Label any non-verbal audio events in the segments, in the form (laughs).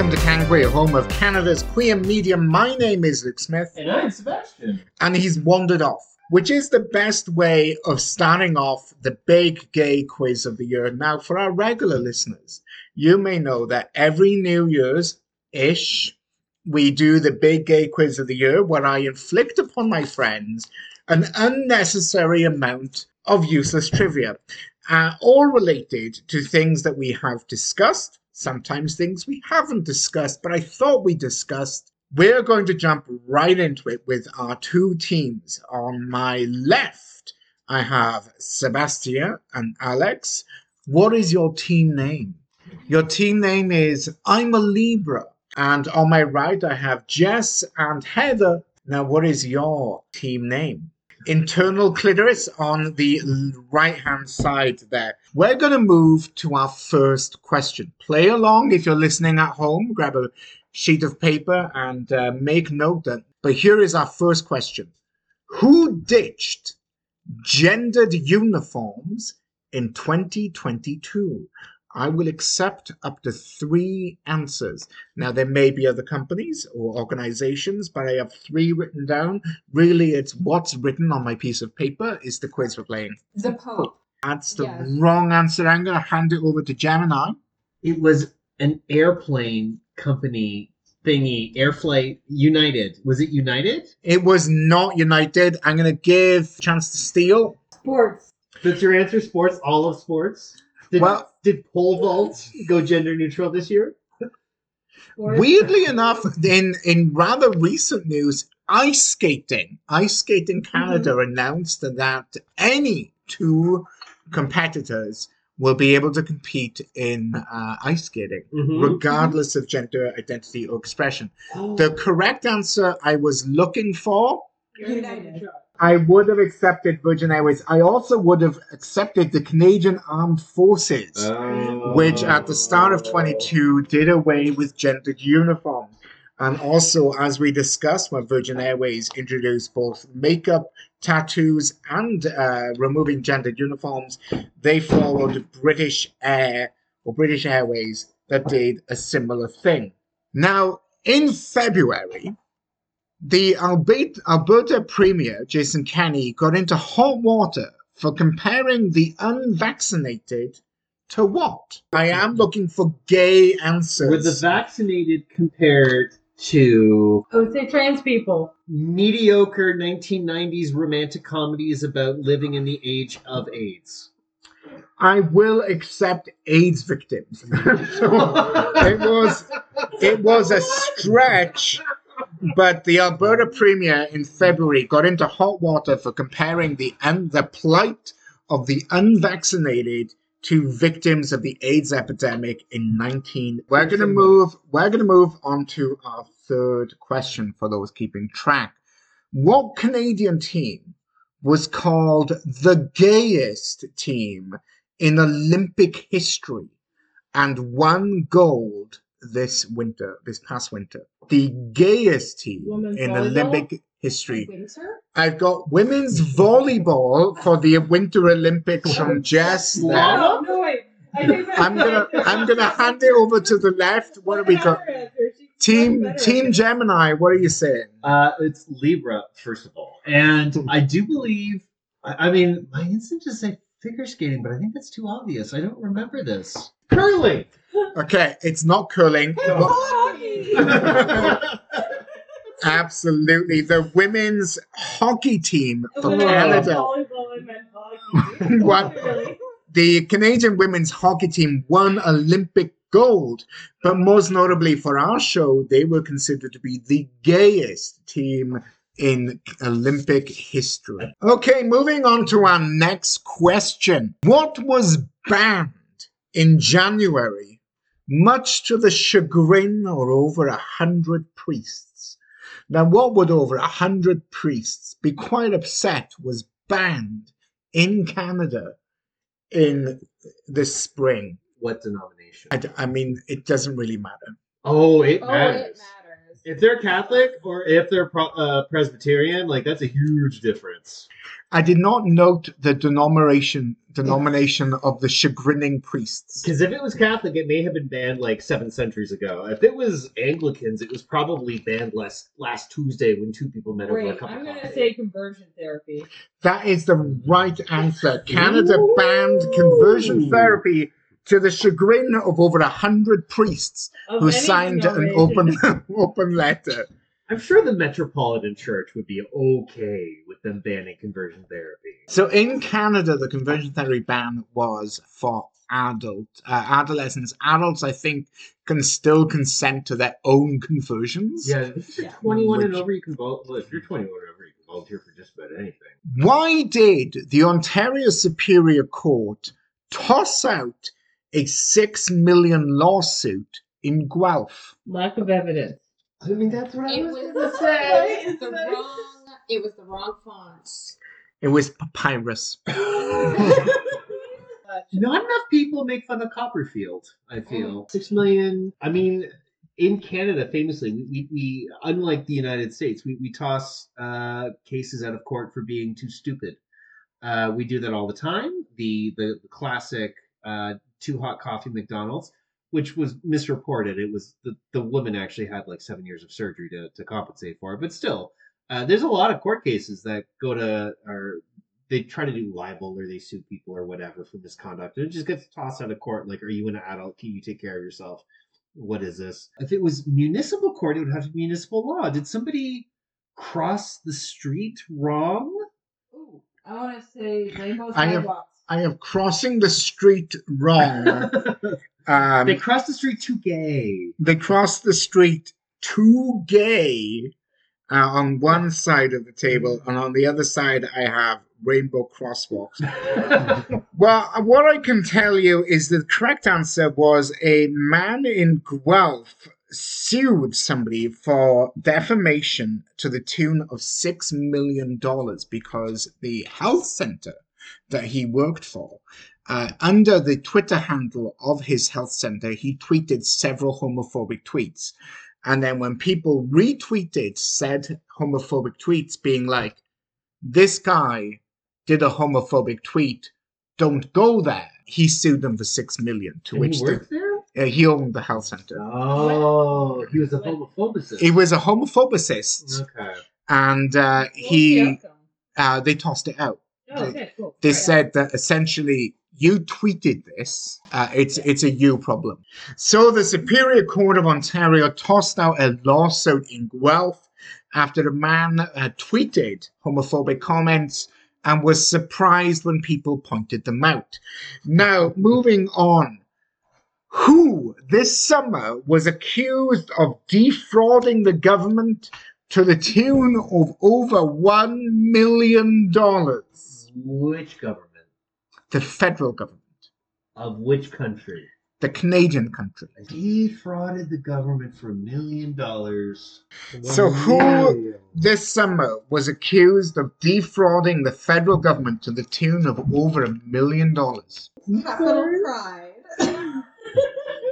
Welcome to Can home of Canada's queer media. My name is Luke Smith, And I'm Sebastian. and he's wandered off, which is the best way of starting off the big gay quiz of the year. Now, for our regular listeners, you may know that every New Year's ish, we do the big gay quiz of the year where I inflict upon my friends an unnecessary amount of useless trivia, uh, all related to things that we have discussed, sometimes things we haven't discussed, but I thought we discussed. We're going to jump right into it with our two teams. On my left, I have Sebastian and Alex. What is your team name? Your team name is I'm a Libra. And on my right, I have Jess and Heather. Now, what is your team name? Internal clitoris on the right hand side there. We're going to move to our first question. Play along if you're listening at home. Grab a sheet of paper and uh, make note that. But here is our first question Who ditched gendered uniforms in 2022? I will accept up to three answers. Now, there may be other companies or organizations, but I have three written down. Really, it's what's written on my piece of paper is the quiz we're playing. The Pope. That's the Yes. wrong answer. I'm going to hand it over to Gemini. It was an airplane company thingy, Airflight United. Was it United? It was not United. I'm going to give chance to steal. Sports. That's your answer, sports, all of sports? Did, Well- did pole vault go gender neutral this year? Weirdly enough, in in rather recent news, ice skating, ice skating Canada announced that any two competitors will be able to compete in uh, ice skating, Mhm. regardless of gender identity or expression. The correct answer I was looking for, United. I would have accepted Virgin Airways. I also would have accepted the Canadian Armed Forces. Oh. which at the start of 22 did away with gendered uniforms. And also, as we discussed, when Virgin Airways introduced both makeup, tattoos, and uh, removing gendered uniforms, they followed British Air or British Airways that did a similar thing. Now, in February, the Alberta, Alberta Premier, Jason Kenney, got into hot water for comparing the unvaccinated to what? I am looking for gay answers. Were the vaccinated compared to I would say trans people. mediocre 1990s romantic comedies about living in the age of AIDS? I will accept AIDS victims. so (laughs) it was it was a stretch, but the Alberta Premier in February got into hot water for comparing the un- the plight of the unvaccinated to victims of the AIDS epidemic in 19. We're gonna move. We're gonna move on to our third question for those keeping track. What Canadian team was called the gayest team in Olympic history and won gold this winter, this past winter. The gayest team Women's in volleyball? Olympic history. Winter? I've got women's volleyball for the Winter Olympics from Jess. there. No, no, wait. I think that's I'm gonna I'm gonna hand it over to the left. What have we got? Better answer. She's Team Team. Gemini, what are you saying? Uh, it's Libra, first of all. And I do believe, I, I mean, my instinct is say figure skating, but I think that's too obvious. I don't remember this. Curling! Okay, it's not curling. It's but- hockey. (laughs) Absolutely. The women's hockey team for Women's Canada. Volleyball and men's. (laughs) What? Really? The Canadian women's hockey team won Olympic gold, but most notably for our show, they were considered to be the gayest team in Olympic history. Okay, moving on to our next question. What was banned in January, much to the chagrin of over a hundred priests? Now, what would over a hundred priests be quite upset was banned in Canada in this spring? What denomination? I, d- I mean, it doesn't really matter. Oh, it Oh, matters. it matters. If they're Catholic or if they're pro- uh, Presbyterian, like that's a huge difference. I did not note the denomination denomination of the chagrining priests. Because if it was Catholic, it may have been banned like seven centuries ago. If it was Anglicans, it was probably banned last last Tuesday when two people met over a Wait, cup I'm of gonna say conversion therapy. That is the right answer. Canada Ooh. banned conversion therapy to the chagrin of over a hundred priests Of who signed an open (laughs) open letter. I'm sure the Metropolitan Church would be okay with them banning conversion therapy. So in Canada, the conversion therapy ban was for adult uh, adolescents. Adults, I think, can still consent to their own conversions. Yeah, if you're Yeah. 21 and over, you can vote. Well, if you're 21 and over, you can volunteer for just about anything. Why did the Ontario Superior Court toss out a six million lawsuit in Guelph? Lack of evidence. I mean, that's what It was gonna (laughs) the, say. it was the wrong. It was the wrong fonts. It was papyrus. (laughs) Not enough people make fun of Copperfield, I feel. Six million. I mean, in Canada, famously, we, we, we unlike the United States, we, we toss uh, cases out of court for being too stupid. Uh, we do that all the time. The the, the classic uh, too hot coffee McDonald's, which was misreported. It was the, the woman actually had like seven years of surgery to, to compensate for it, but still, uh, there's a lot of court cases that go to or they try to do libel or they sue people or whatever for misconduct. And it just gets tossed out of court like are you an adult? Can you take care of yourself? What is this? If it was municipal court it would have to be municipal law. Did somebody cross the street wrong? Ooh, I want to say rainbow I have- sidewalks. I am crossing the street wrong. (laughs) Um, they crossed the street too gay they crossed the street too gay uh, on one side of the table, and on the other side, I have rainbow crosswalks. (laughs) Well, what I can tell you is the correct answer was a man in Guelph sued somebody for defamation to the tune of $6 million because the health center that he worked for, uh, under the Twitter handle of his health center, he tweeted several homophobic tweets. And then when people retweeted said homophobic tweets, being like, this guy did a homophobic tweet, don't go there. He sued them for six million, to And which he the, there uh, he owned the health center. oh he was a homophobicist He was a homophobicist, okay and uh, What was the he uh, they tossed it out. Oh, okay, cool. They Right. said that essentially you tweeted this. Uh, it's it's a you problem. So the Superior Court of Ontario tossed out a lawsuit in Guelph after a man uh, tweeted homophobic comments and was surprised when people pointed them out. Now, moving on. Who this summer was accused of defrauding the government to the tune of over $1 million? which government The federal government, of which country the Canadian country. defrauded the government for a million dollars. So who- This summer was accused of defrauding the federal government to the tune of over a million dollars. Capital Pride. (laughs)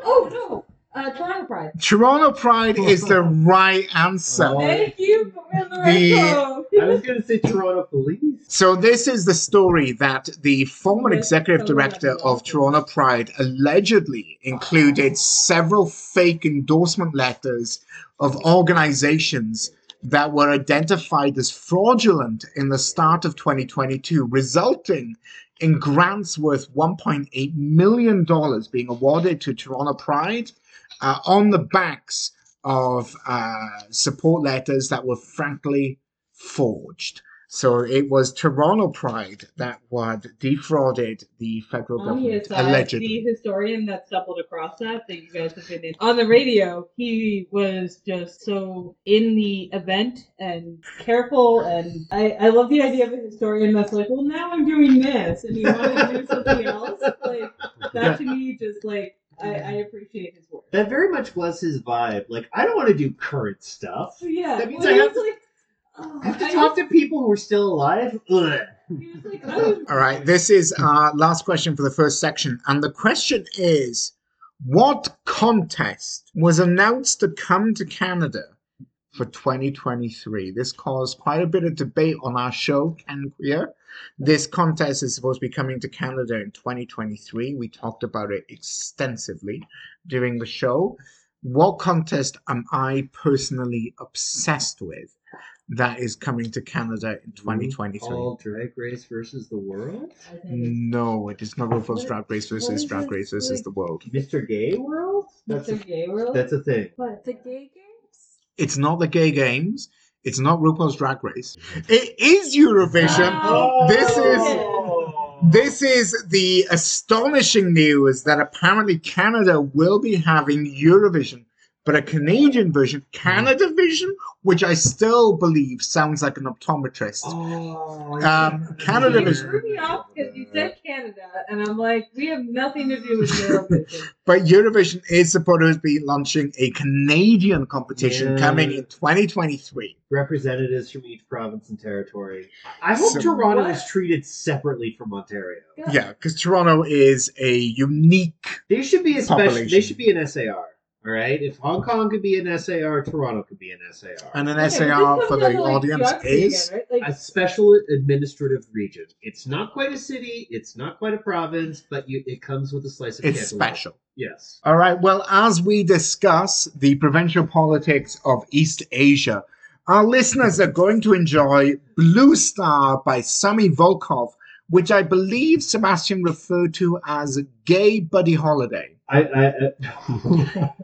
oh no, uh, Toronto Pride. Toronto Pride is the right answer. Oh. Thank you for the The- I was going to say Toronto Police. So this is the story that the former executive director of. Toronto Pride allegedly included several fake endorsement letters of organizations that were identified as fraudulent in the start of 2022, resulting in grants worth 1.8 million dollars being awarded to Toronto Pride uh, on the backs of uh, support letters that were frankly forged. So it was Toronto Pride that had defrauded the federal On the government, aside, allegedly. the historian that stumbled across that, that you guys have been in on the radio, he was just so in the event and careful. And I, I love the idea of a historian that's like, well, now I'm doing this, and he wanted to do something else. Like that to me, just like I, I appreciate his work. That very much was his vibe. Like, I don't want to do current stuff. Yeah, That means when I have was like, oh, I have to I talk just- to people who are still alive. I All right, this is our last question for the first section. And the question is What contest was announced to come to Canada for 2023. This caused quite a bit of debate on our show, Can Queer. This contest is supposed to be coming to Canada in 2023. We talked about it extensively during the show. What contest am I personally obsessed with that is coming to Canada in 2023? All Drag Race versus the world? No, it is not RuPaul's Drag Race versus is Drag? Race versus Like- the World. Mr. Gay World? That's Mr. a, Gay World. that's a thing. What? The gay games? It's not the gay games. It's not RuPaul's Drag Race. It is Eurovision. Oh. This is oh. This is the astonishing news that apparently Canada will be having Eurovision, but a Canadian version, Canada Vision, which I still believe sounds like an optometrist. Oh, Um, Canada You is- threw me off because you said Canada, and I'm like, we have nothing to do with Eurovision. (laughs) But Eurovision is supposed to be launching a Canadian competition Yeah. coming in 2023. representatives from each province and territory. I hope So- Toronto What? is treated separately from Ontario. Yeah, because Toronto is a unique. They should be a special. They should be an SAR. All right. If Hong Kong could be an SAR, Toronto could be an SAR. And an Okay, SAR for comes down the like, audience is. again, right? Like, a special administrative region. It's not quite a city. It's not quite a province, but you, it comes with a slice of It's cake. special. Yes. All right. Well, as we discuss the provincial politics of East Asia, our listeners are going to enjoy Blue Star by Sami Volkov, which I believe Sebastian referred to as Gay Buddy Holiday. I. I, I uh, (laughs)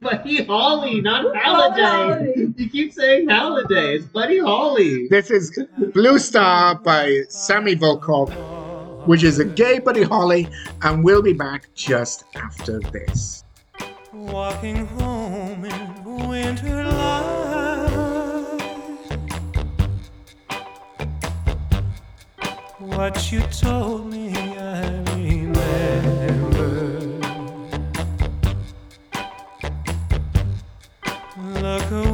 Buddy Holly, not Halliday. Holiday. You keep saying Halliday. It's Buddy Holly. This is Blue Star by Sammy Volkov, which is a gay Buddy Holly, and we'll be back just after this. Walking home in winter light. What you told me, I remember. Look away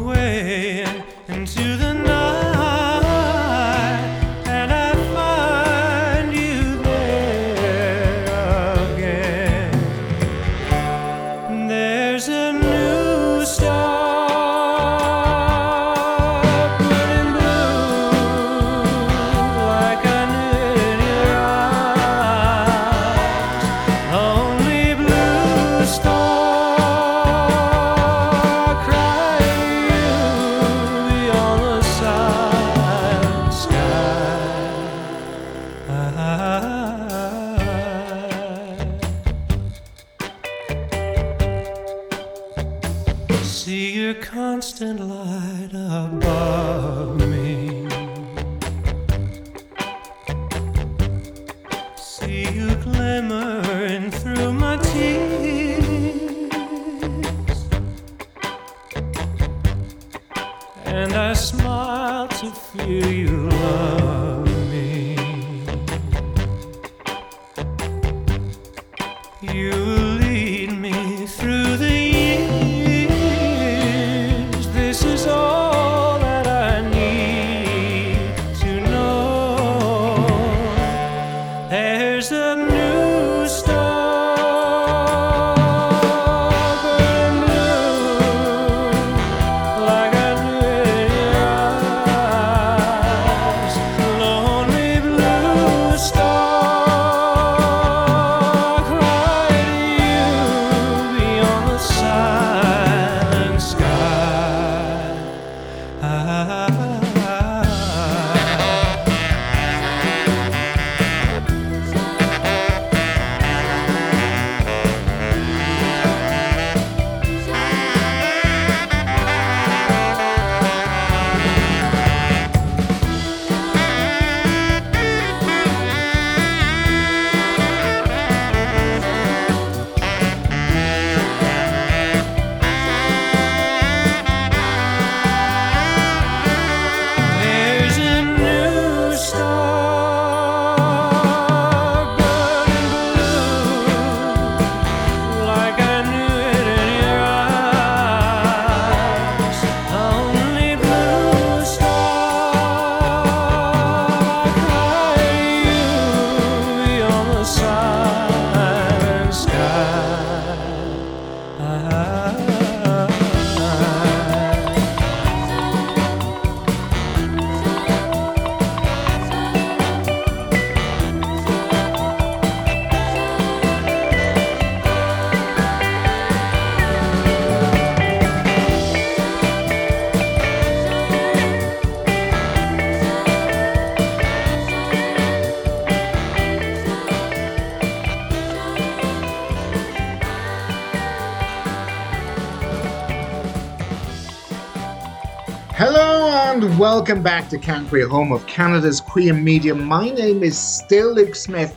welcome back to Can Queer, home of Canada's queer media. My name is still Luke Smith,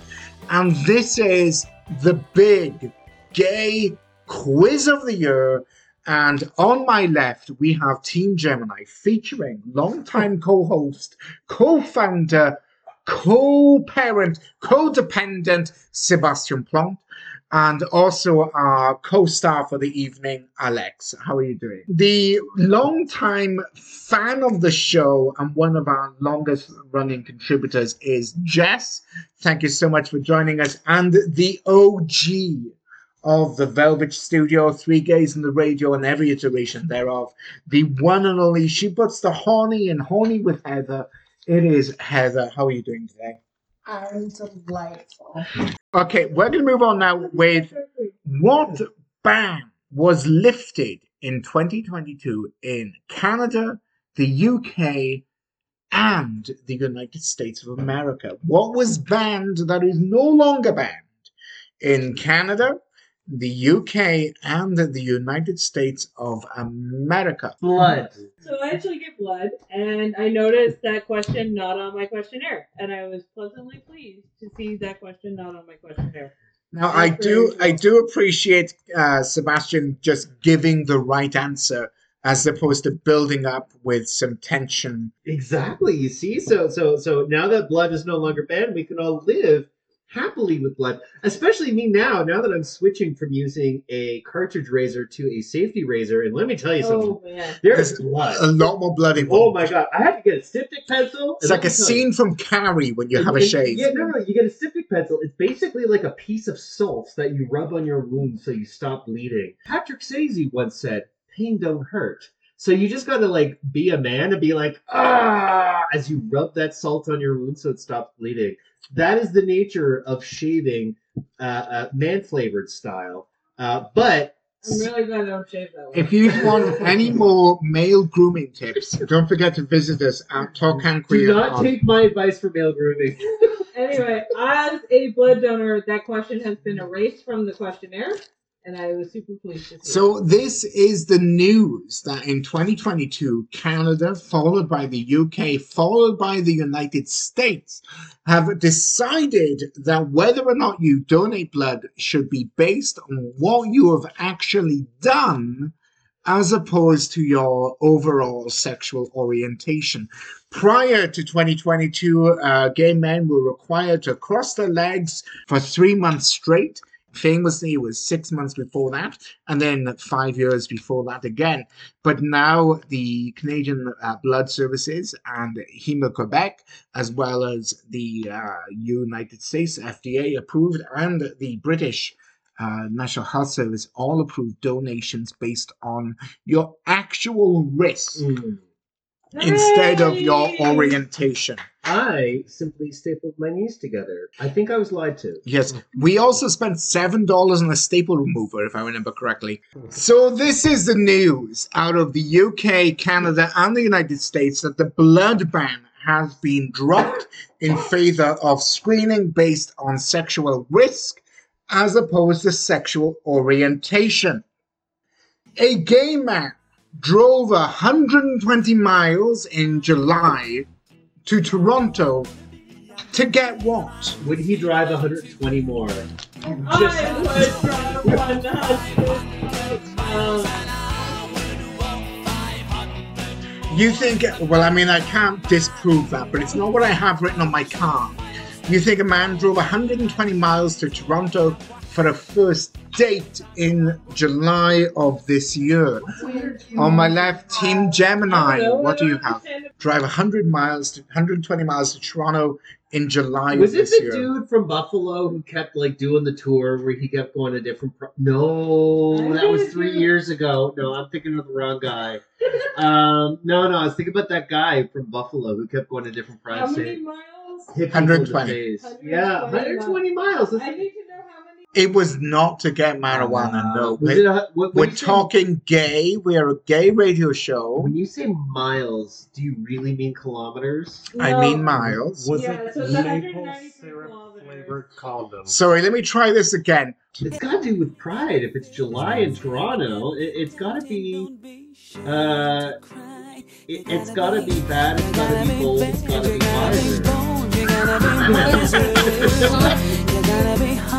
and this is the big gay quiz of the year. And on my left, we have Team Gemini featuring longtime (laughs) co host, co founder, co parent, codependent Sebastian Plante, and also our co star for the evening, Alex. How are you doing? The longtime fan of the show and one of our longest running contributors is Jess. Thank you so much for joining us. And the OG of the Velvet Studio, Three Gays in the Radio, and every iteration thereof. The one and only, she puts the horny and horny with Heather. It is Heather. How are you doing today? Delightful. Okay, we're going to move on now with what ban was lifted in 2022 in Canada, the UK, and the United States of America? What was banned that is no longer banned in Canada, the UK, and the United States of America? Blood. So I actually get blood, and I noticed that question not on my questionnaire, and I was pleasantly pleased to see that question not on my questionnaire. Now, I do, I do appreciate uh, Sebastian just giving the right answer as opposed to building up with some tension. Exactly. You see, so so so now that blood is no longer banned, we can all live happily with blood. Especially me now. Now that I'm switching from using a cartridge razor to a safety razor, and let me tell you oh, something. Oh man. There's There's blood. A lot more blood. Oh my god! I had to get a styptic pencil. It's like a me you, scene from Carrie when you have a shave. Yeah, no, no, you get a styptic pencil. It's basically like a piece of salt that you rub on your wound so you stop bleeding. Patrick Swayze once said, "Pain don't hurt." So you just gotta like be a man and be like, ah, as you rub that salt on your wound so it stops bleeding. That is the nature of shaving, uh, uh man flavored style. Uh, but I'm really glad I don't shave that way. If you want (laughs) any more male grooming tips, don't forget to visit us at Talk and Do not on- take my advice for male grooming. Anyway, as a blood donor, that question has been erased from the questionnaire, and I was super pleased to see. So this is the news that in 2022, Canada, followed by the UK, followed by the United States, have decided that whether or not you donate blood should be based on what you have actually done as opposed to your overall sexual orientation. Prior to 2022, uh, gay men were required to cross their legs for three months straight. Famously, it was six months before that, and then five years before that again. But now the Canadian uh, Blood Services and Héma-Québec, as well as the uh, United States FDA approved, and the British uh, National Health Service all approved donations based on your actual risk instead of your orientation. I simply stapled my knees together. I think I was lied to. Yes, we also spent seven dollars on a staple remover, if I remember correctly. So this is the news out of the UK, Canada, and the United States that the blood ban has been dropped in favor of screening based on sexual risk as opposed to sexual orientation. A gay man drove 120 miles in July to Toronto to get what? Would he drive 120 more? I was from 100 miles. You think, well, I mean, I can't disprove that, but it's not what I have written on my car. You think a man drove 120 miles to Toronto for a first date in July of this year? On my left, Team Gemini, what do you have? Drive 100 miles to 120 miles to Toronto in July Was of it this the year. dude from Buffalo who kept like doing the tour where he kept going to different? Pro- no, that was three years ago. No, I'm thinking of the wrong guy. um, no, no, I was thinking about that guy from Buffalo who kept going to different How many miles? Hit people in the 120. 120 Yeah, 120 miles. That's I need to know how many. It was not to get marijuana, no. we, a, what, we're when you say- talking gay. We are a gay radio show. When you say miles, do you really mean kilometers? I mean miles. Was Yeah, it so it's maple syrup flavored condom? Sorry, let me try this again. It's got to do with pride. If it's July in Toronto, it, it's got to be. Uh, it, it's gotta be bad, it's gotta be bold, it's gotta be fire. you gotta be wiser. (laughs)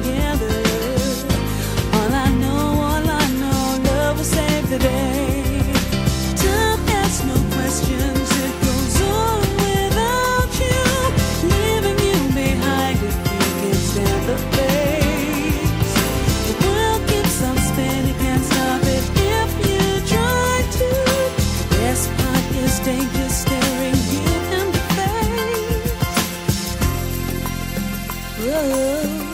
Together. All I know, all I know, love will save the day. No questions, it goes on without you, leaving you behind if you can stand the. The world keeps on spinning, can't stop it if you try to. The best part is danger staring you in the face.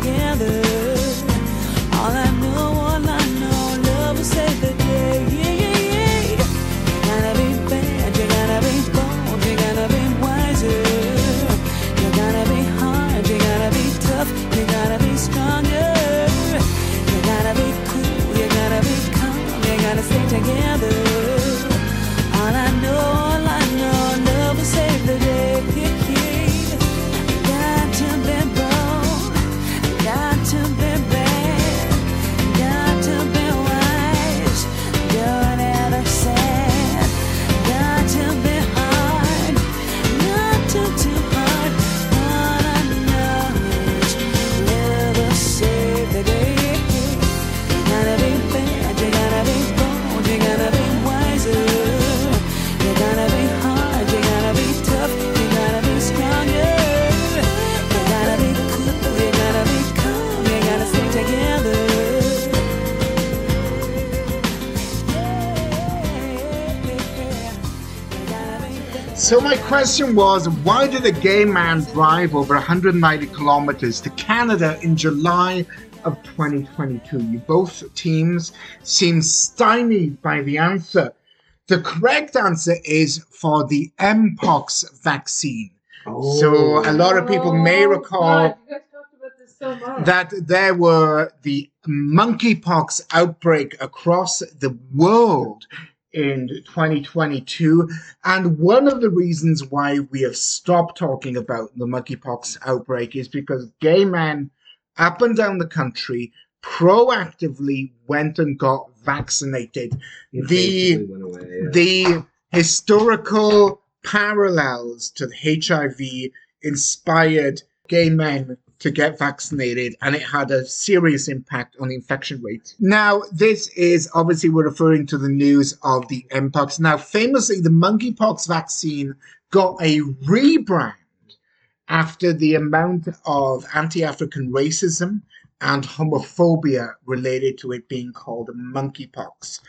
together. So my question was, why did a gay man drive over 190 kilometers to Canada in July of 2022? You both teams seem stymied by the answer. The correct answer is for the Mpox vaccine. So a lot of people oh may Oh, recall God, you guys talked about this so that there were the monkeypox outbreak across the world in 2022 and one of the reasons why we have stopped talking about the monkeypox outbreak is because gay men up and down the country proactively went and got vaccinated It the away, yeah. the historical parallels to the HIV inspired gay men to get vaccinated, and it had a serious impact on the infection rate. Now, this is obviously we're referring to the news of the mpox. Now, famously, the monkeypox vaccine got a rebrand after the amount of anti-African racism and homophobia related to it being called monkeypox.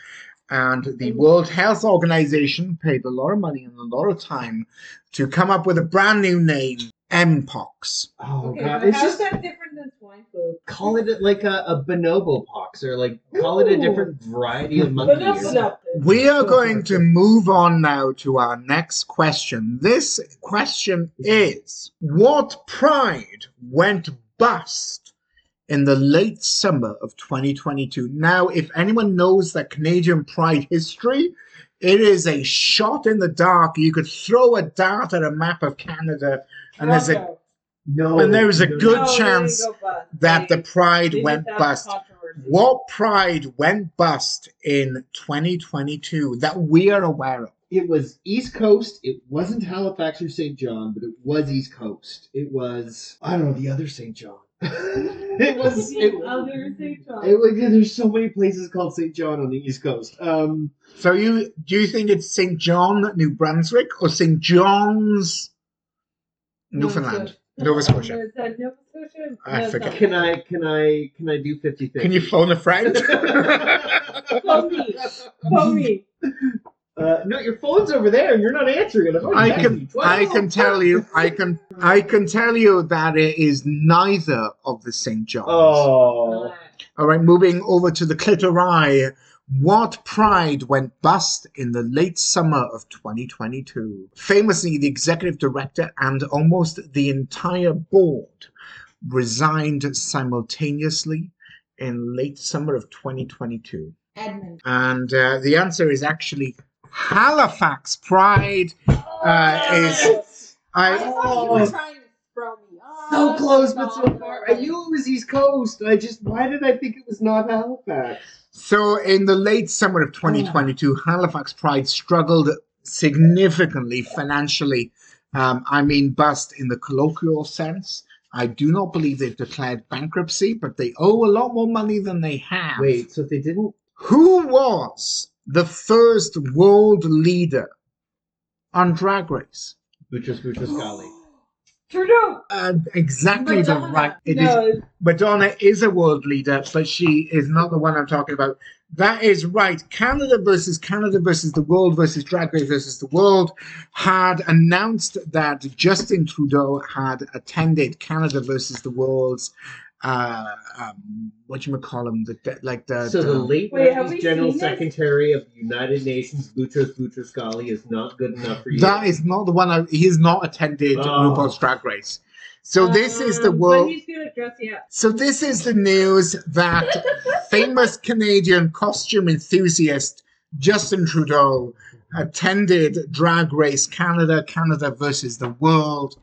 And the World Health Organization paid a lot of money and a lot of time to come up with a brand new name, Mpox. Oh okay, god, but it's how's just that different than swine flu? call it like a, a bonobo pox or like call it a different variety of monkey. But or. We are going to move on now to our next question. This question is What pride went bust in the late summer of 2022? Now, if anyone knows that Canadian pride history, it is a shot in the dark. You could throw a dart at a map of Canada, and there's a No. And there was a good No, chance go bust. that the pride went bust. What pride went bust in 2022 that we are aware of? It was East Coast. It wasn't Halifax or St. John, but it was East Coast. It was I don't know the other St. John. (laughs) it was The it, other St. John. it was there's so many places called St. John on the East Coast. Um So you do you think it's St. John, New Brunswick, or St. John's, Newfoundland, Nova Scotia? Is that Nova Scotia? I No, forget. can I can I can I do 50 50? Can you phone a friend? (laughs) Phone me. Phone me. Uh, no, your phone's over there and you're not answering it. I've I can. I can tell you I can I can tell you that it is neither of the St. John's. Oh. All right, moving over to the clitori. What pride went bust in the late summer of 2022? Famously, the executive director and almost the entire board resigned simultaneously in late summer of 2022. Edmund. And uh, the answer is actually Halifax Pride. Uh, is I I thought you were trying to throw me off. So close, but so far. I knew it was East Coast. I just, why did I think it was not Halifax? So, in the late summer of 2022, Halifax Pride struggled significantly financially. Um, I mean, bust in the colloquial sense. I do not believe they've declared bankruptcy, but they owe a lot more money than they have. Wait, so they didn't? Who was the first world leader on Drag Race? Boutros Boutros-Ghali. Trudeau. Uh, exactly the right. It is no, Madonna is a world leader, but she is not the one I'm talking about. That is right. Canada versus Canada versus the world versus Drag Race versus the world had announced that Justin Trudeau had attended Canada versus the world's uh um what you call him the de- like the, So the the- late Wait, have General seen this? Secretary of the United Nations, Boutros Boutros-Ghali, is not good enough for you. that is not the one I, he has not attended Oh. RuPaul's Drag Race. So this is the um, world he's good at dressing up. So this is the news that (laughs) famous Canadian costume enthusiast Justin Trudeau attended Drag Race Canada, Canada versus the World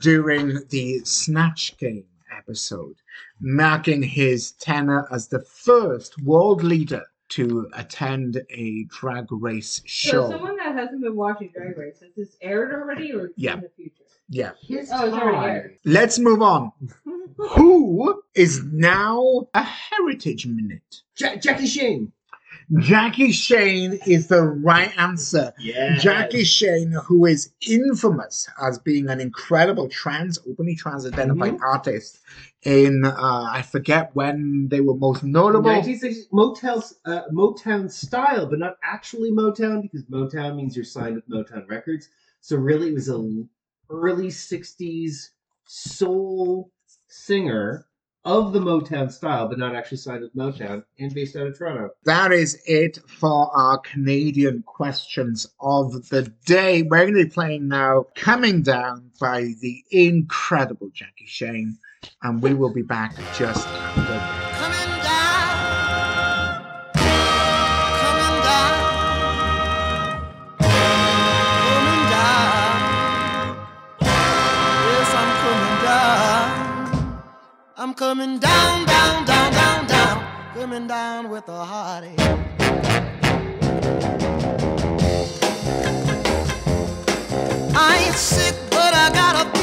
during the Snatch Game episode, marking his tenure as the first world leader to attend a drag race show. So show. someone that hasn't been watching Drag Race, has this aired already or Yeah. in the future? yeah. His Oh, it's already aired. Let's move on. (laughs) Who is now a heritage minute? Ja- Jackie Shane. Jackie Shane is the right answer. Yeah. Jackie Shane, who is infamous as being an incredible trans, openly trans identified artist in, uh, I forget when they were most notable. 1960s Motel, uh, Motown style, but not actually Motown because Motown means you're signed with Motown Records. So really, it was a l- early '60s soul singer of the Motown style, but not actually signed with Motown and based out of Toronto. That is it for our Canadian questions of the day. We're going to be playing now Coming Down by the incredible Jackie Shane, and we will be back just after I'm coming down, down, down, down, down. Coming down with a heartache. I ain't sick, but I got a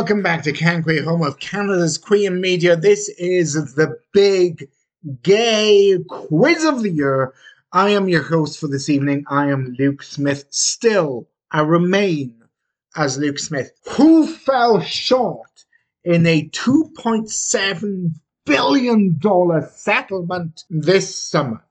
welcome back to CanQueer, home of Canada's Queen Media. This is the big gay quiz of the year. I am your host for this evening. I am Luke Smith. Still, I remain as Luke Smith, who fell short in a $2.7 billion settlement this summer.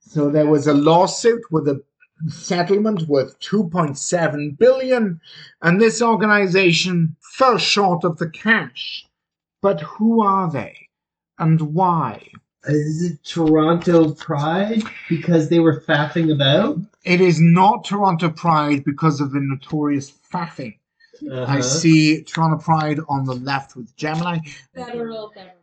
So there was a lawsuit with a settlement worth 2.7 billion and this organization fell short of the cash. But who are they and why? Is it Toronto Pride because they were faffing about? It is not Toronto Pride because of the notorious faffing. I Uh-huh. see Toronto Pride on the left with Gemini. Federal government.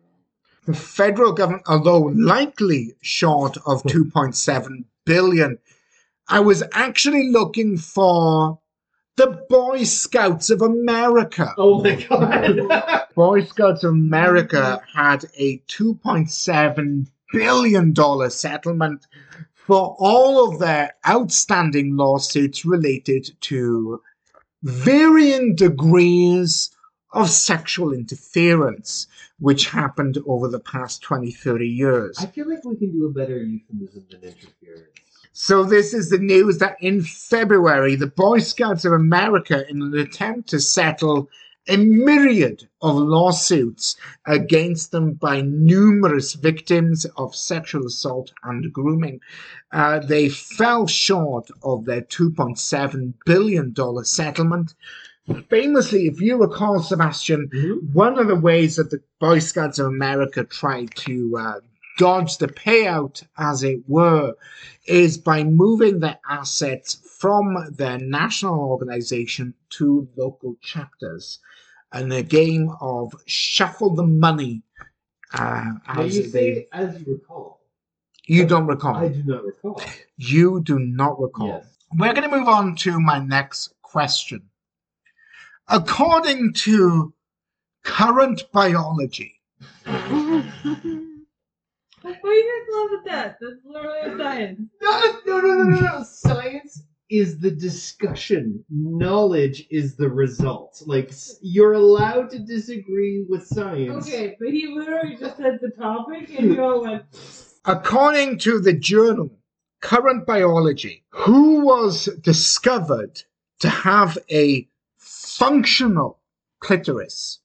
The federal government, although likely short of 2.7 billion, I was actually looking for the Boy Scouts of America. Oh my god. (laughs) Boy Scouts of America had a $2.7 billion settlement for all of their outstanding lawsuits related to varying degrees of sexual interference, which happened over the past 20, 30 years. I feel like we can do a better euphemism than interference. So this is the news that in February, the Boy Scouts of America, in an attempt to settle a myriad of lawsuits against them by numerous victims of sexual assault and grooming, uh, they fell short of their $2.7 billion settlement. Famously, if you recall, Sebastian, Mhm. one of the ways that the Boy Scouts of America tried to uh, dodge the payout, as it were, is by moving their assets from their national organization to local chapters. And a game of shuffle the money. Uh, as you say, as you recall. you don't recall. I do not recall. You do not recall. Yes. We're going to move on to my next question. According to current biology, are you guys love with that? That's literally a science. No, no, no, no, no, no. Science is the discussion. Knowledge is the result. Like you're allowed to disagree with science. Okay, but he literally just said the topic and you all went, according to the journal Current Biology, who was discovered to have a functional clitoris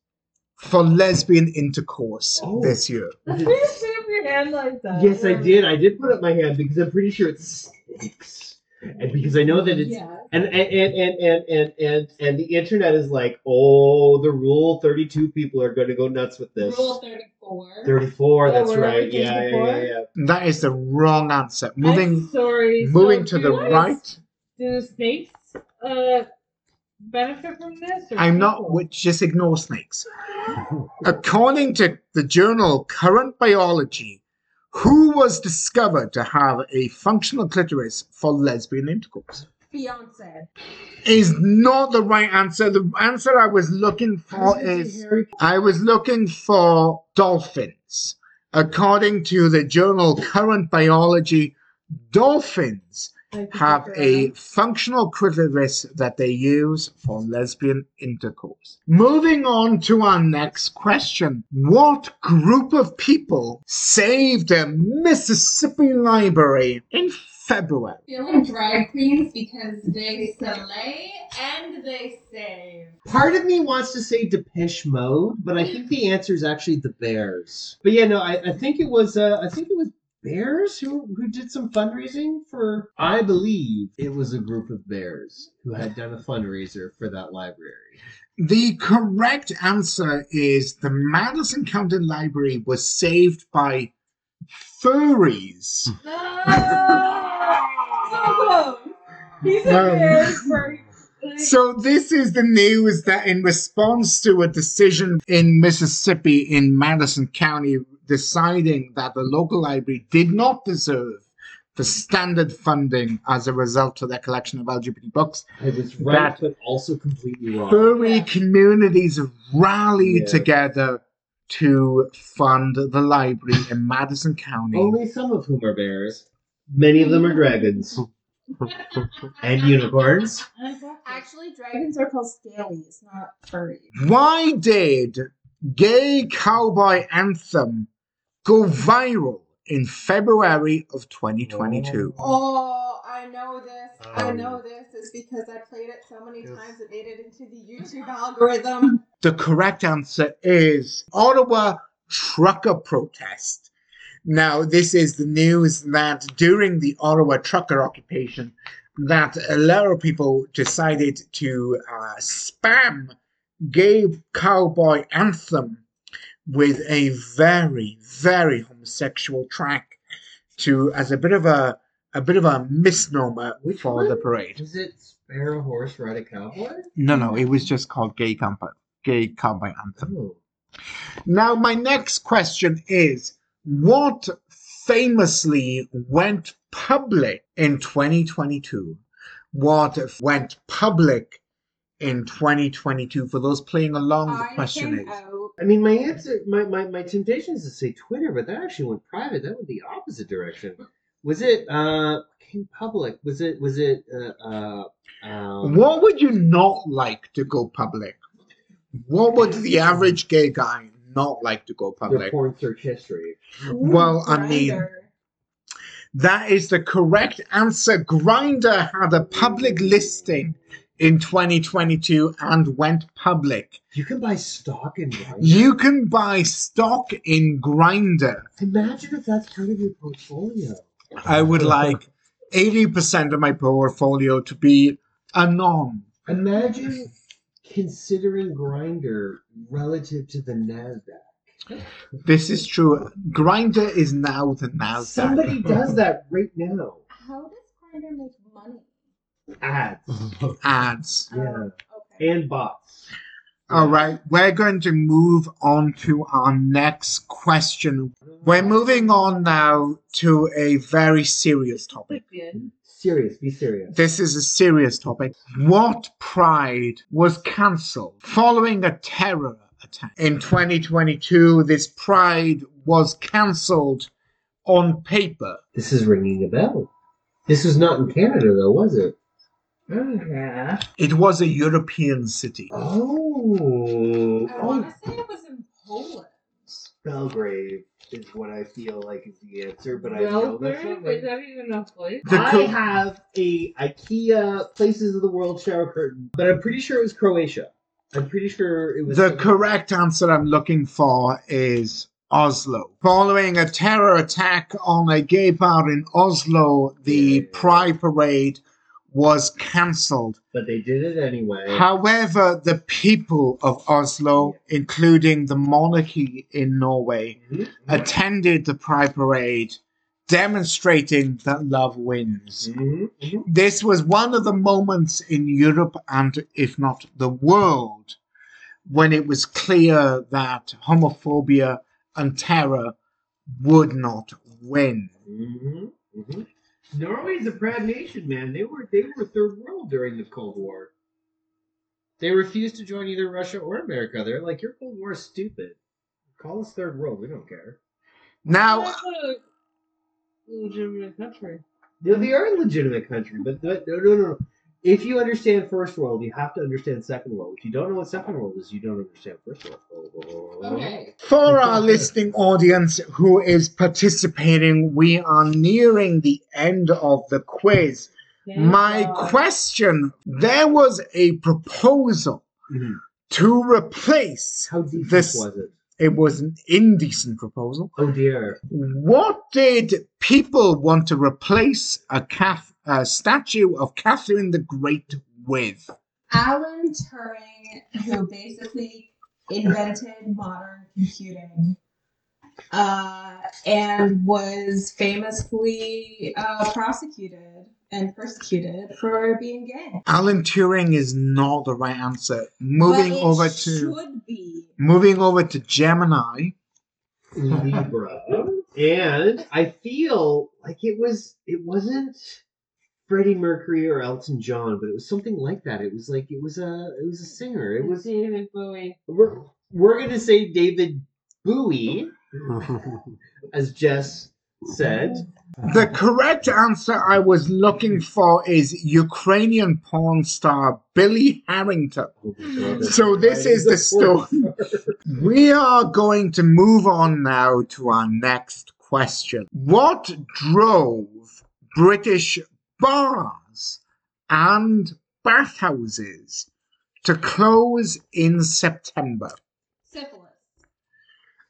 for lesbian intercourse Oh. this year? Why did you put up your hand like that? Yes, I did. I did put up my hand because I'm pretty sure it stinks, and because I know that it's Yeah. and and and and and and and, and the internet is like, oh, the rule thirty two people are going to go nuts with this. Rule 34. Thirty four. Oh, that's right. Yeah, yeah, yeah, yeah. That is the wrong answer. Moving I'm sorry. moving so to the do- right. Do the snakes uh, benefit from this? Or I'm not which just ignore snakes. According to the journal Current Biology, who was discovered to have a functional clitoris for lesbian intercourse? Beyonce. Is not the right answer. The answer I was looking for is I was looking for dolphins. According to the journal Current Biology, dolphins have a functional clitoris that they use for lesbian intercourse. Moving on to our next question. What group of people saved a Mississippi library in February? Feeling drag queens because they slay and they save. Part of me wants to say Depeche Mode, but I think the answer is actually the Bears. But yeah, no, I, I think it was uh, I think it was Bears who who did some fundraising for. I believe it was a group of Bears who had done a fundraiser for that library. The correct answer is the Madison County Library was saved by furries. so close. He's a No. bear for So this is the news that in response to a decision in Mississippi in Madison County deciding that the local library did not deserve the standard funding as a result of their collection of LGBT books, I was right, That- but also completely wrong. furry Yeah. communities rallied Yeah. together to fund the library in Madison County. Only some of whom are bears. Many of them are dragons and unicorns. Actually, dragons are called scalies, not furry. Why did Gay Cowboy Anthem go viral in February of 2022? Oh, I know this. I Um, know this. It's because I played it so many Yes. times it made it into the YouTube algorithm. The correct answer is Ottawa trucker protest. Now, this is the news that during the Ottawa trucker occupation, that a lot of people decided to uh, spam gay cowboy anthem with a very, very homosexual track to as a bit of a a bit of a misnomer Which for the parade. Was it spare a horse, ride a cowboy? No, no, it was just called gay cowboy, gay cowboy anthem. Oh. Now, my next question is what famously went public in 2022? What went public in 2022? For those playing along, the I question is. I mean, my answer, my, my, my temptation is to say Twitter, but that actually went private. That went the opposite direction. Was it uh came public? Was it was it uh, uh um, What would you not like to go public? What would the (laughs) average gay guy not like to go your public? porn search history? Well, I mean, That is the correct answer. Grindr had a public listing in 2022 and went public. You can buy stock in Grindr. You can buy stock in Grindr. Imagine if that's part of your portfolio. I would like 80% of my portfolio to be anon. Imagine considering Grindr relative to the Nasdaq. This is true. Grindr is now the Nasdaq. Somebody does that right now. How does Grindr make money? Ads (laughs) Ads. Yeah. Okay. and bots. All right, we're going to move on to our next question. We're moving on now to a very serious topic. Serious, be serious. This is a serious topic. What pride was cancelled following a terror attack? In 2022, this pride was cancelled on paper. This is ringing a bell. This was not in Canada, though, was it? Yeah. It was a European city. Oh, I want to say it was in Poland. Belgrade is what I feel like is the answer, but I know that's not Belgrade? Is that even a place? The I co- have a IKEA Places of the World shower curtain, but I'm pretty sure it was Croatia. I'm pretty sure it was The correct answer I'm looking for is Oslo. Following a terror attack on a gay bar in Oslo, the Yeah. Pride Parade was cancelled. but they did it anyway. However, the people of Oslo, including the monarchy in Norway, Mhm. attended the Pride Parade, demonstrating that love wins. Mhm. Mhm. This was one of the moments in Europe and, if not the world, when it was clear that homophobia and terror would not win. Norway's a proud nation, man. They were they were third world during the Cold War. They refused to join either Russia or America. They're like, your Cold War is stupid. Call us third world. We don't care. Now, That's a legitimate country. They, they are a legitimate country, but no, no, no, no. If you understand first world, you have to understand second world. If you don't know what second world is, you don't understand first world. Okay. for our listening audience who is participating, we are nearing the end of the quiz. Thank My question there was a proposal Mhm. to replace How deep This- was it? it was an indecent proposal. Oh dear. What did people want to replace a, Cath- a statue of Catherine the Great with? Alan Turing, who basically invented modern computing, uh, and was famously uh, prosecuted and persecuted for being gay. Alan Turing is not the right answer. Moving But it over to should be. moving over to Gemini. Libra. and I feel like it was it wasn't Freddie Mercury or Elton John, but it was something like that. It was like it was a it was a singer. It was David Bowie. we're, we're gonna say David Bowie (laughs) as Jess said. The correct answer I was looking for is Ukrainian porn star Billy Herrington. So this is the story. We are going to move on now to our next question. What drove British bars and bathhouses to close in September? Syphilis.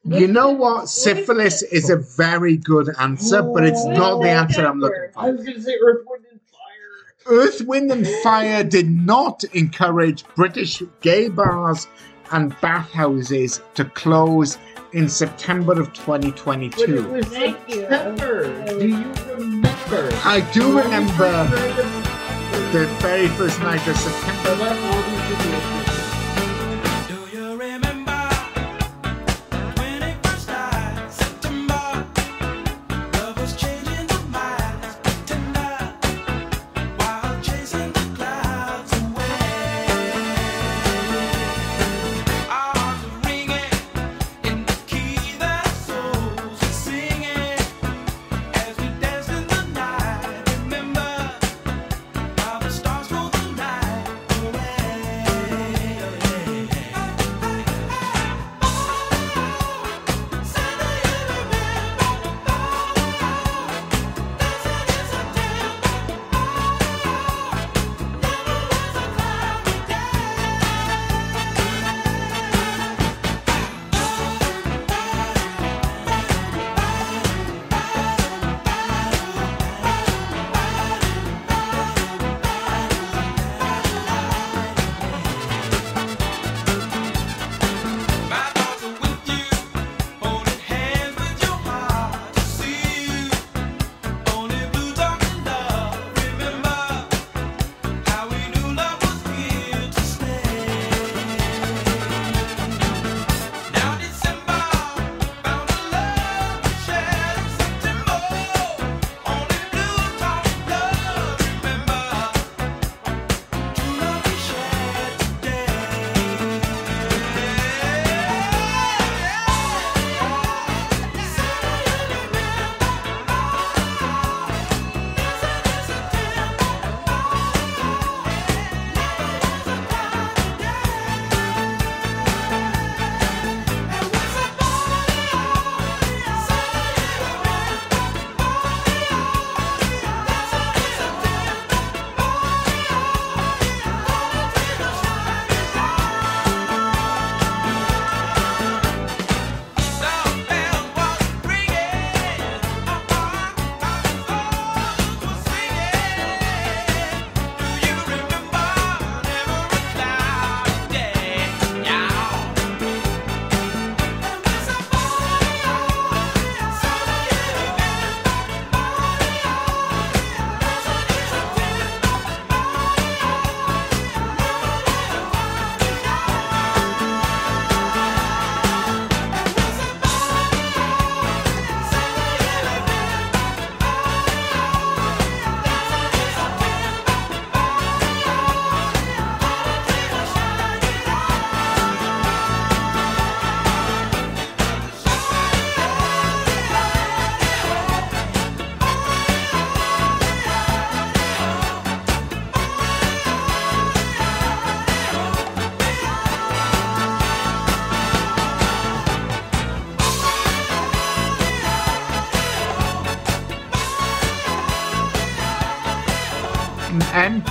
You know what? Syphilis is a very good answer, but it's not the answer I'm looking for. I was going to say Earth, Wind, and Fire. Earth, Wind, and Fire did not encourage British gay bars and bathhouses to close in September of But it 2022. was Thank. September. Do you remember? I do remember the very first night of September.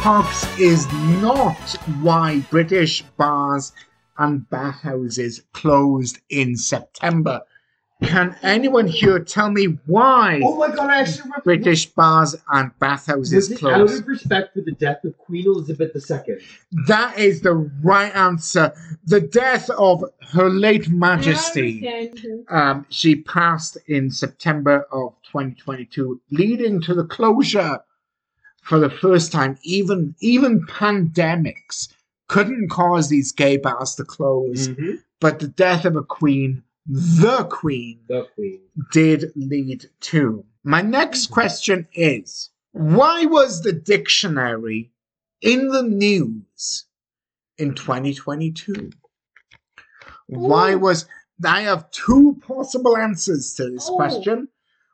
Mpox is not why British bars and bathhouses closed in September. Can anyone here tell me why Oh my god, I actually remember. British bars and bathhouses Was it out of respect for the death of Queen Elizabeth II? That is the right answer. The death of Her late Majesty. I understand. Um, she passed in September of 2022, leading to the closure for the first time. Even even pandemics couldn't cause these gay bars to close, Mm-hmm. but the death of a queen, the queen, The Queen. did lead to. My next question is why was the dictionary in the news in 2022? Why was I have two possible answers to this Oh. question.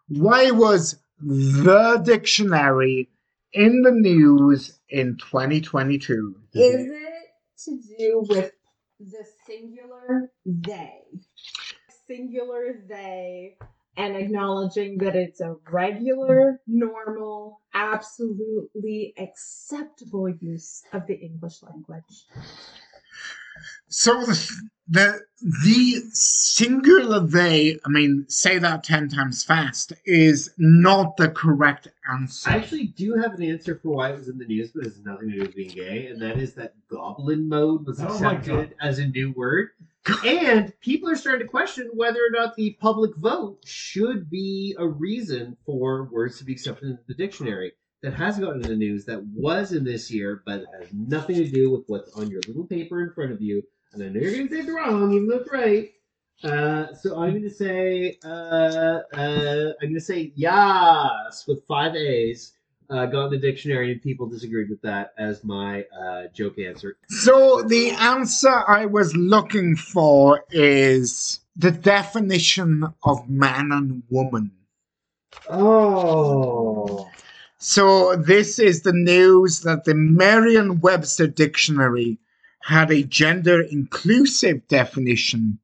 Why was the dictionary in the news in 2022? Is it to do with the singular they? Singular they, and acknowledging that it's a regular, normal, absolutely acceptable use of the English language. So the the the singular they, I mean, say that ten times fast, is not the correct answer. I actually do have an answer for why it was in the news, but it has nothing to do with being gay, and that is that goblin mode was Oh accepted as a new word. (laughs) And people are starting to question whether or not the public vote should be a reason for words to be accepted into the dictionary. That has gotten in the news, that was in this year, but has nothing to do with what's on your little paper in front of you. And I know you're going to say it's wrong, even though it's right. Uh, so I'm going to say, uh, uh, I'm going to say yes with five A's. Uh, got in the dictionary and people disagreed with that as my uh, joke answer. So the answer I was looking for is the definition of man and woman. Oh. So this is the news that the Merriam-Webster dictionary had a gender inclusive definition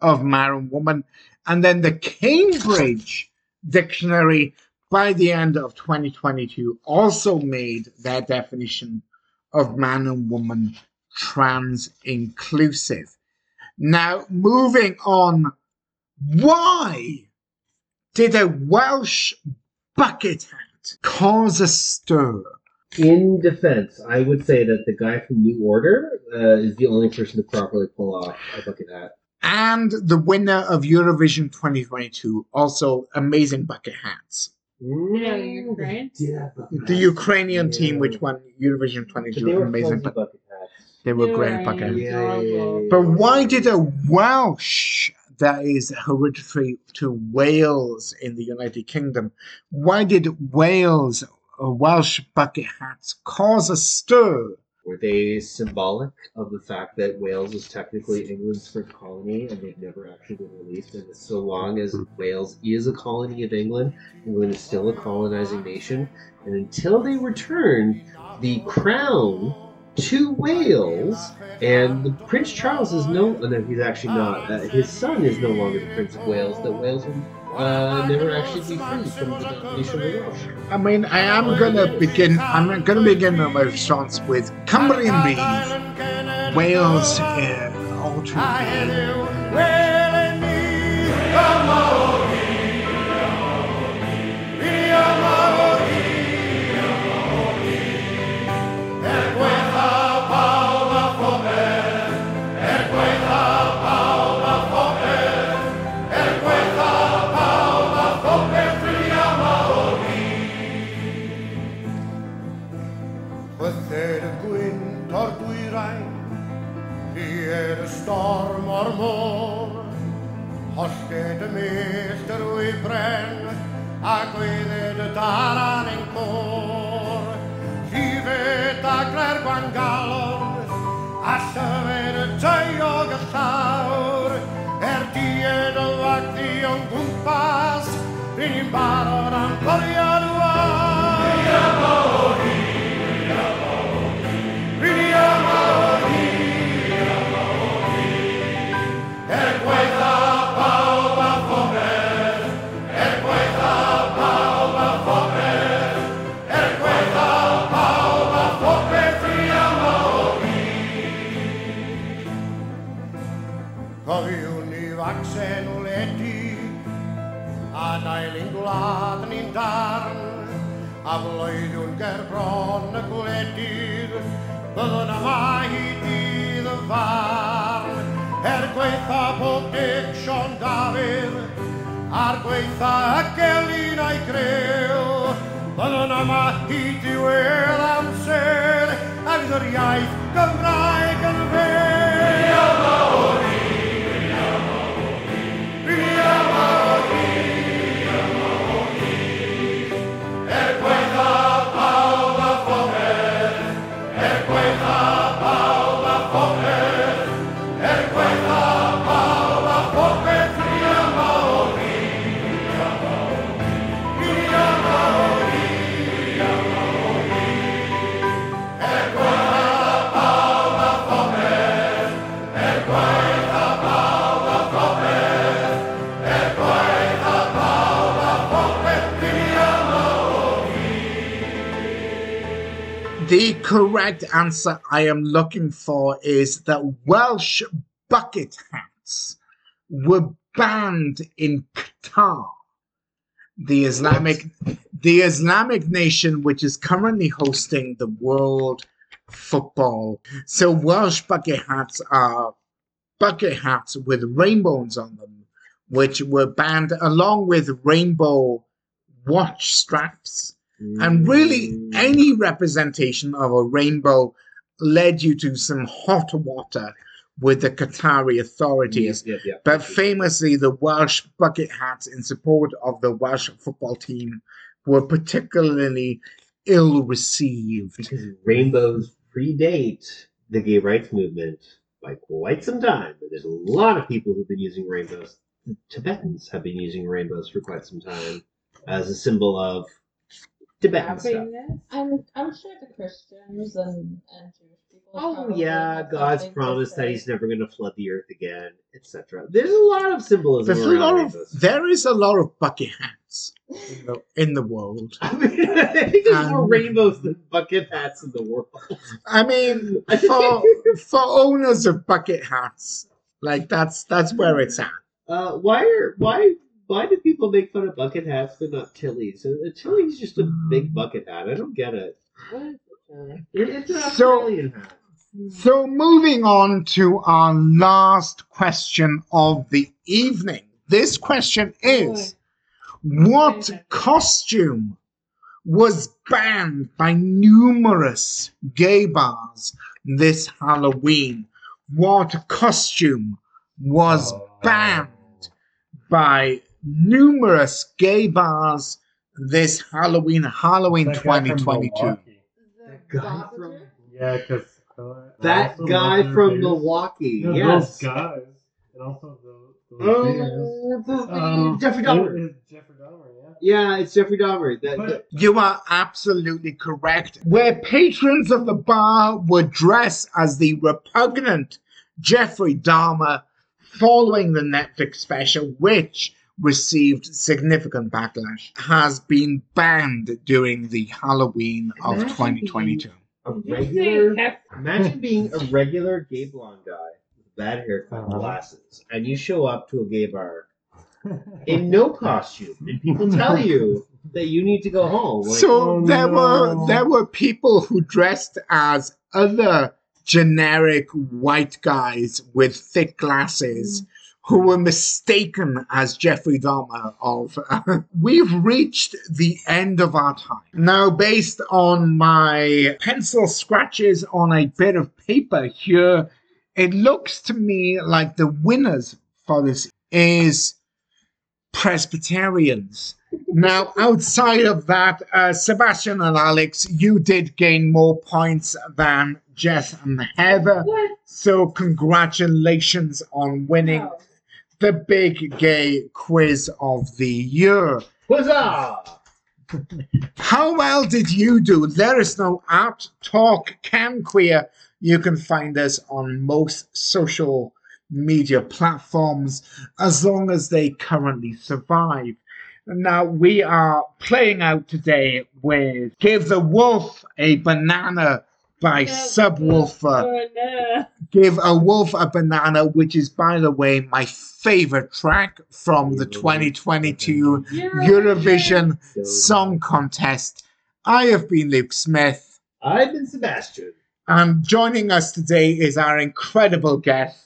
of man and woman, and then the Cambridge dictionary by the end of 2022 also made their definition of man and woman trans inclusive. Now, moving on, why did a Welsh bucket hat cause a stir? In defense, I would say that the guy from New Order uh, is the only person to properly pull off a bucket hat. And the winner of Eurovision 2022, also amazing bucket hats. Yeah, Ukraine. Yeah, The Ukrainian team, which won Eurovision But they 22, were amazing bucket. bucket hats. They were They great bucket hats. adorable. But why did a Welsh that is hereditary to Wales in the United Kingdom, why did Wales or uh, Welsh bucket hats cause a stir? Were they symbolic of the fact that Wales is technically England's first colony and they've never actually been released? And so long as hmm. Wales is a colony of England, England is still a colonizing nation. And until they return the crown to Wales, and the Prince Charles is no, no, he's actually not. Uh, his son is no longer the Prince of Wales. That Wales will uh, never actually be free from the domination of the Welsh. I mean, I am gonna begin. I'm gonna begin my response with Cumbrian Bees, Wales, uh, altered. Chwythed correct answer I am looking for is that Welsh bucket hats were banned in Qatar, the Islamic the Islamic nation which is currently hosting the World Football. So Welsh bucket hats are bucket hats with rainbows on them, which were banned along with rainbow watch straps. And really, any representation of a rainbow led you to some hot water with the Qatari authorities. Yep, yep, yep. But famously, the Welsh bucket hats in support of the Welsh football team were particularly ill received. because rainbows predate the gay rights movement by quite some time. There's a lot of people who've been using rainbows. The Tibetans have been using rainbows for quite some time as a symbol of Tibetan stuff. Happiness. I'm I'm sure the Christians and, and Jewish people. Oh probably yeah, have God's something to promised that say. He's never going to flood the earth again, etc. There's a lot of symbolism There's a around lot of rainbows. there is a lot of bucket hats in the, in the world. (laughs) I mean, I think there's more Um, rainbows than bucket hats in the world. I mean, for (laughs) for owners of bucket hats, like that's that's where it's at. Uh, why are why why do people make fun of bucket hats but not Tilley's? A, a Tilley's just a big mm. bucket hat. I don't get it. What is it, Johnny? It- it's an So- Australian hat. So, moving on to our last question of the evening. This question oh, is What costume was banned by numerous gay bars this Halloween? What costume was oh. banned by numerous gay bars this Halloween, Halloween That guy from 2022? Milwaukee. The guy from- Yeah, because That guy from Milwaukee. No, yes. those guys, and also the, those Oh, the- the- Um, Jeffrey Dahmer. is Jeffrey Dahmer, yeah. Yeah, it's Jeffrey Dahmer. That, But- You are absolutely correct. Where patrons of the bar would dress as the repugnant Jeffrey Dahmer following the Netflix special, which received significant backlash, has been banned during the Halloween of Imagine 2022. a Did you say regular. Imagine being a (laughs) regular gay blonde guy with bad haircut and Uh-huh. glasses, and you show up to a gay bar (laughs) in no costume, and people tell you that you need to go home. Like, so oh there no. were there were people who dressed as other generic white guys with thick glasses who were mistaken as Jeffrey Dahmer of (laughs) we've reached the end of our time. Now based on my pencil scratches on a bit of paper here it looks to me like the winners for this is Presbyterians. Now, outside of that, uh, Sebastian and Alex, you did gain more points than Jess and Heather. So, congratulations on winning. The big gay quiz of the year. Huzzah! How well did you do? Let us know at Talk Cam Queer. You can find us on most social media platforms as long as they currently survive. Now we are playing out today with Give the Wolf a Banana by Subwoolfer. Oh. Give a Wolf a Banana, which is, by the way, my favorite track from the 2022 Eurovision Song Contest. I have been Luke Smith, I've been Sebastian. and joining us today is our incredible guest,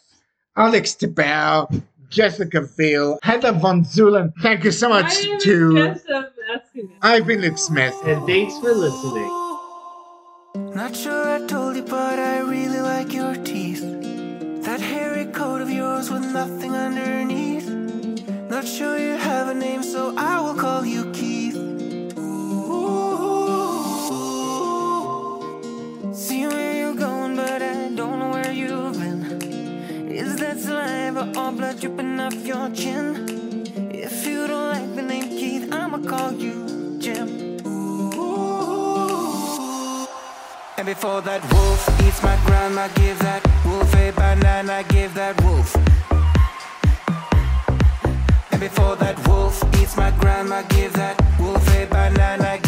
Alex Tebel, Jessica Veal, Heather Von Zulen. Thank you so much I to. just. I've been Luke Smith. And thanks for listening. Not sure I told you, but I really like your teeth. That hairy coat of yours with nothing underneath. Not sure you have a name, so I will call you Keith. Ooh. See where you're going, but I don't know where you've been. Is that saliva or blood dripping off your chin? If you don't like the name Keith, I'ma call you Jim. And before that wolf eats my grandma, give that wolf a banana, give that wolf. And before that wolf eats my grandma, give that wolf a banana,